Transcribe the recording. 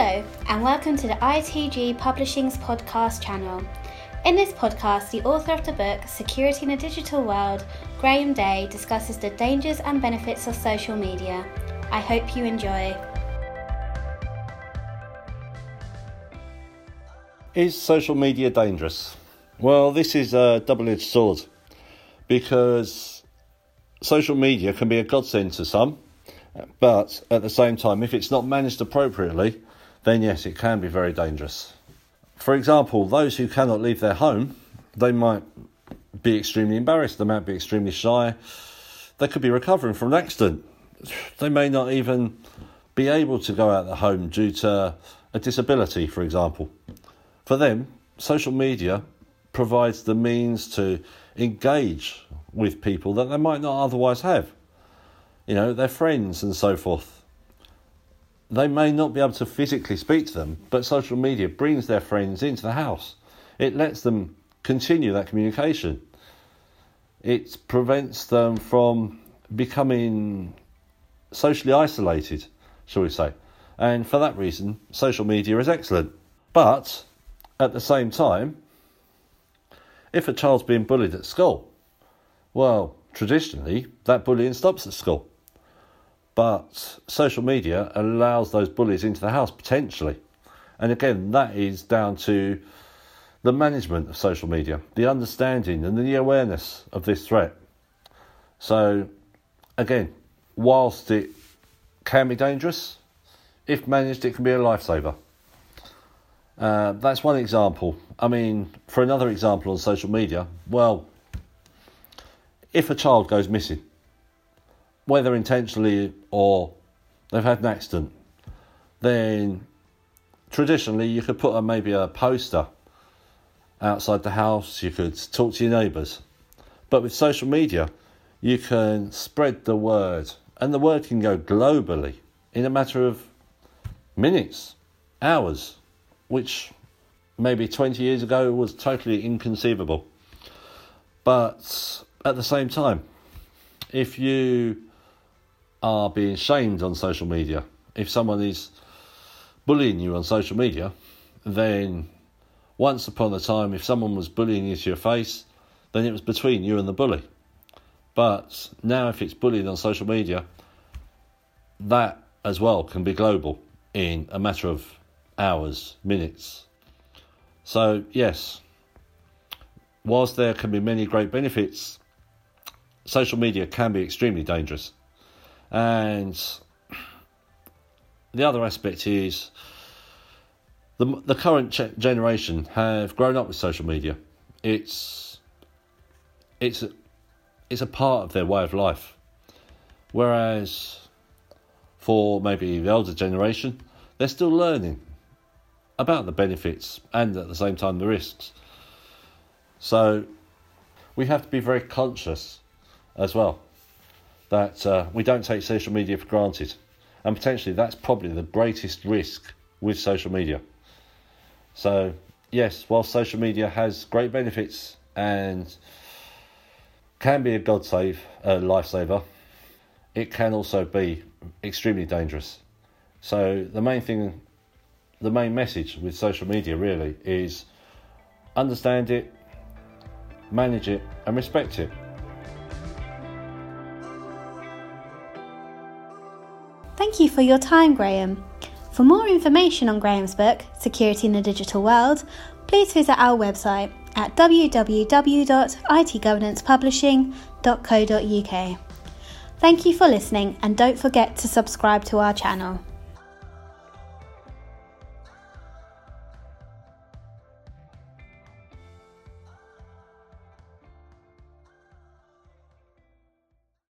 Hello, and welcome to the ITG Publishing's podcast channel. In this podcast, the author of the book Security in a Digital World, Graham Day, discusses the dangers and benefits of social media. I hope you enjoy. Is social media dangerous? Well, this is a double edged sword because social media can be a godsend to some, but at the same time, if it's not managed appropriately, then yes, it can be very dangerous. For example, those who cannot leave their home, they might be extremely embarrassed, they might be extremely shy, they could be recovering from an accident. They may not even be able to go out of the home due to a disability, for example. For them, social media provides the means to engage with people that they might not otherwise have. You know, their friends and so forth. They may not be able to physically speak to them, but social media brings their friends into the house. It lets them continue that communication. It prevents them from becoming socially isolated, shall we say. And for that reason, social media is excellent. But at the same time, if a child's being bullied at school, well, traditionally, that bullying stops at school. But social media allows those bullies into the house potentially. And again, that is down to the management of social media, the understanding and the awareness of this threat. So, again, whilst it can be dangerous, if managed, it can be a lifesaver. Uh, that's one example. I mean, for another example on social media, well, if a child goes missing, whether intentionally or they've had an accident, then traditionally you could put a, maybe a poster outside the house, you could talk to your neighbours. But with social media, you can spread the word, and the word can go globally in a matter of minutes, hours which maybe 20 years ago was totally inconceivable. But at the same time, if you are being shamed on social media, if someone is bullying you on social media, then once upon a time, if someone was bullying you to your face, then it was between you and the bully. But now, if it's bullying on social media, that as well can be global in a matter of hours, minutes. So, yes, whilst there can be many great benefits, social media can be extremely dangerous. And the other aspect is the, the current generation have grown up with social media. It's, it's, it's a part of their way of life. Whereas for maybe the older generation, they're still learning about the benefits and at the same time the risks. So we have to be very conscious as well that uh, we don't take social media for granted. And potentially that's probably the greatest risk with social media. So, yes, while social media has great benefits and can be a God save, a lifesaver, it can also be extremely dangerous. So, the main thing the main message with social media really is understand it, manage it, and respect it. Thank you for your time, Graham. For more information on Graham's book, Security in the Digital World, please visit our website at www.itgovernancepublishing.co.uk. Thank you for listening and don't forget to subscribe to our channel.